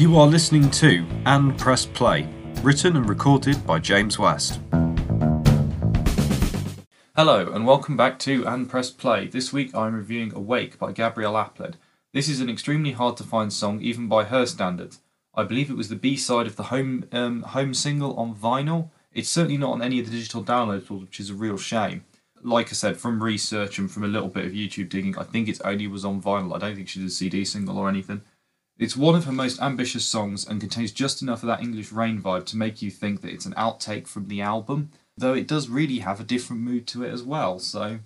You are listening to And Press Play, written and recorded by James West. Hello, and welcome back to And Press Play. This week I'm reviewing Awake by Gabrielle Aplin. This is an extremely hard to find song, even by her standards. I believe it was the B side of the home um, home single on vinyl. It's certainly not on any of the digital downloads, which is a real shame. Like I said, from research and from a little bit of YouTube digging, I think it only was on vinyl. I don't think she did a CD single or anything. It's one of her most ambitious songs and contains just enough of that English rain vibe to make you think that it's an outtake from the album, though it does really have a different mood to it as well. So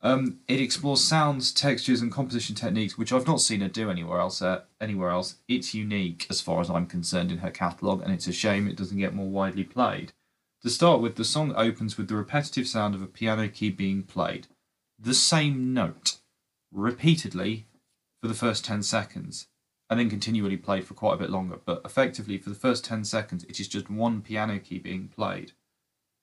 um, it explores sounds, textures, and composition techniques, which I've not seen her do anywhere else. Uh, anywhere else, it's unique as far as I'm concerned in her catalogue, and it's a shame it doesn't get more widely played. To start with, the song opens with the repetitive sound of a piano key being played, the same note, repeatedly for the first 10 seconds, and then continually played for quite a bit longer. But effectively, for the first 10 seconds, it is just one piano key being played.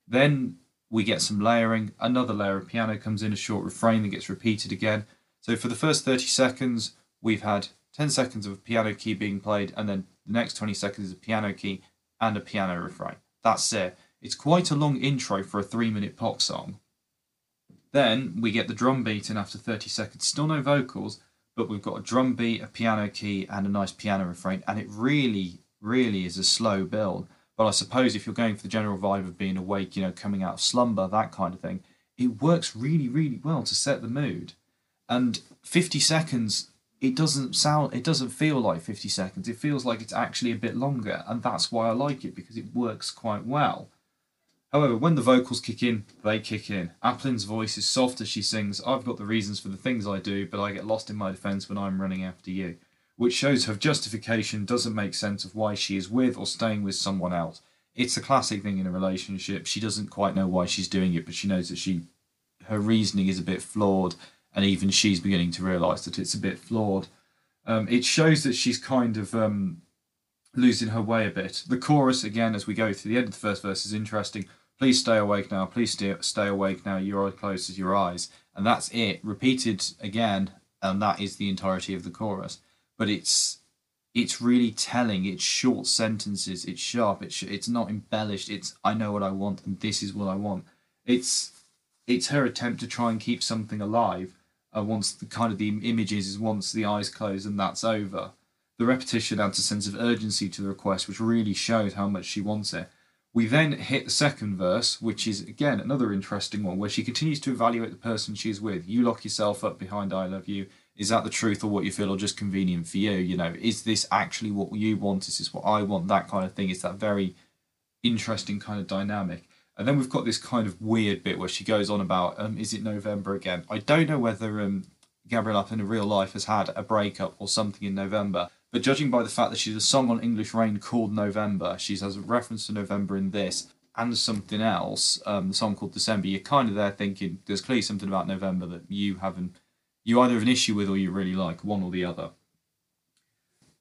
Then we get some layering, another layer of piano comes in, a short refrain that gets repeated again. So for the first 30 seconds, we've had 10 seconds of a piano key being played, and then the next 20 seconds is a piano key and a piano refrain. That's it. It's quite a long intro for a three minute pop song. Then we get the drum beat in after 30 seconds, still no vocals, but we've got a drum beat, a piano key, and a nice piano refrain, and it really, really is a slow build. But I suppose if you're going for the general vibe of being awake, you know, coming out of slumber, that kind of thing, it works really, really well to set the mood. And 50 seconds, it doesn't sound, it doesn't feel like 50 seconds. It feels like it's actually a bit longer. And that's why I like it because it works quite well. However, when the vocals kick in, they kick in. Aplin's voice is soft as she sings, I've got the reasons for the things I do, but I get lost in my defence when I'm running after you which shows her justification doesn't make sense of why she is with or staying with someone else. It's a classic thing in a relationship. She doesn't quite know why she's doing it, but she knows that she her reasoning is a bit flawed, and even she's beginning to realise that it's a bit flawed. Um, it shows that she's kind of um, losing her way a bit. The chorus, again, as we go to the end of the first verse, is interesting. Please stay awake now. Please stay, stay awake now. Your eyes closed as your eyes. And that's it, repeated again, and that is the entirety of the chorus but it's it's really telling. It's short sentences. It's sharp. It's it's not embellished. It's I know what I want and this is what I want. It's it's her attempt to try and keep something alive. Uh, once the kind of the images is once the eyes close and that's over. The repetition adds a sense of urgency to the request, which really shows how much she wants it. We then hit the second verse, which is again another interesting one, where she continues to evaluate the person she's with. You lock yourself up behind I love you. Is that the truth or what you feel or just convenient for you? You know is this actually what you want? Is this what i want? That kind of thing. It's that very interesting kind of dynamic. And then we've got this kind of weird bit where she goes on about um, is it november again? I don't know whether um, gabrielle in real life has had a breakup or something in november but judging by the fact that she's a song on english rain called november she has a reference to november in this and something else um, the song called december you're kind of there thinking there's clearly something about november that you haven't you either have an issue with or you really like, one or the other.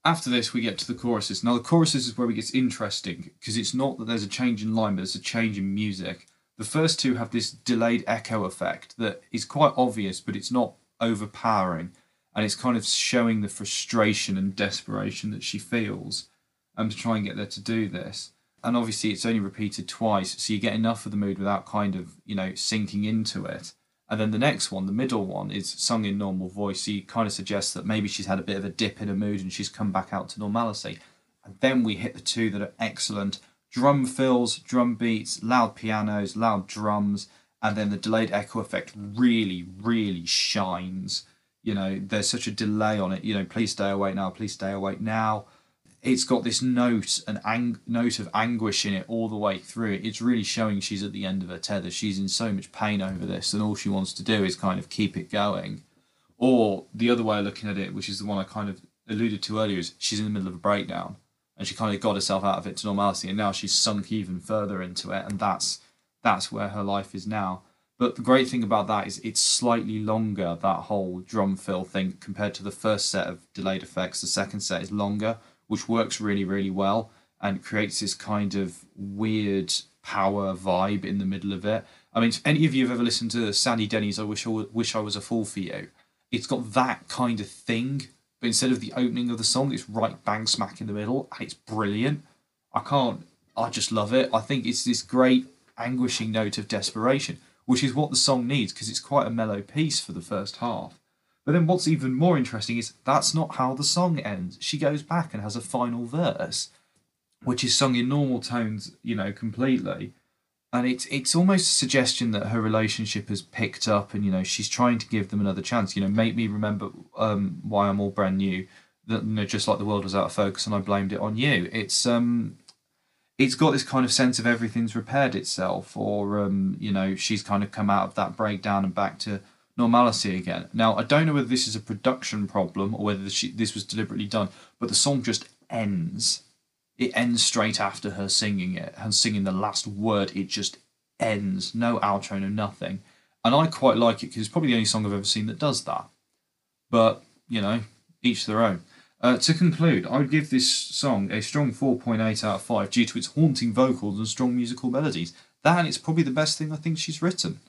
After this, we get to the choruses. Now, the choruses is where it gets interesting because it's not that there's a change in line, but there's a change in music. The first two have this delayed echo effect that is quite obvious, but it's not overpowering. And it's kind of showing the frustration and desperation that she feels um, to try and get there to do this. And obviously, it's only repeated twice, so you get enough of the mood without kind of, you know, sinking into it. And then the next one, the middle one, is sung in normal voice. So you kind of suggests that maybe she's had a bit of a dip in her mood and she's come back out to normality. And then we hit the two that are excellent drum fills, drum beats, loud pianos, loud drums, and then the delayed echo effect really, really shines. You know, there's such a delay on it. You know, please stay awake now, please stay awake now. It's got this note an ang- note of anguish in it all the way through. It's really showing she's at the end of her tether. She's in so much pain over this and all she wants to do is kind of keep it going. Or the other way of looking at it which is the one i kind of alluded to earlier is she's in the middle of a breakdown and she kind of got herself out of it to normality and now she's sunk even further into it and that's that's where her life is now but the great thing about that is it's slightly longer that whole drum fill thing compared to the first set of delayed effects the second set is longer which works really, really well and creates this kind of weird power vibe in the middle of it. I mean, if any of you have ever listened to Sandy Denny's "I Wish I, w- Wish I Was a Fool for You," it's got that kind of thing but instead of the opening of the song, it's right bang smack in the middle, and it's brilliant. I can't. I just love it. I think it's this great anguishing note of desperation, which is what the song needs because it's quite a mellow piece for the first half. But then what's even more interesting is that's not how the song ends. She goes back and has a final verse, which is sung in normal tones, you know, completely. And it's it's almost a suggestion that her relationship has picked up, and you know she's trying to give them another chance. You know, make me remember um, why I'm all brand new. That you know, just like the world was out of focus, and I blamed it on you. It's um, it's got this kind of sense of everything's repaired itself, or um, you know, she's kind of come out of that breakdown and back to normality again. Now, I don't know whether this is a production problem or whether this was deliberately done, but the song just ends. It ends straight after her singing it and singing the last word. It just ends. No outro, no nothing. And I quite like it because it's probably the only song I've ever seen that does that. But, you know, each their own. Uh, to conclude, I would give this song a strong 4.8 out of 5 due to its haunting vocals and strong musical melodies. That and it's probably the best thing I think she's written.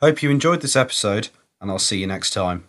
Hope you enjoyed this episode, and I'll see you next time.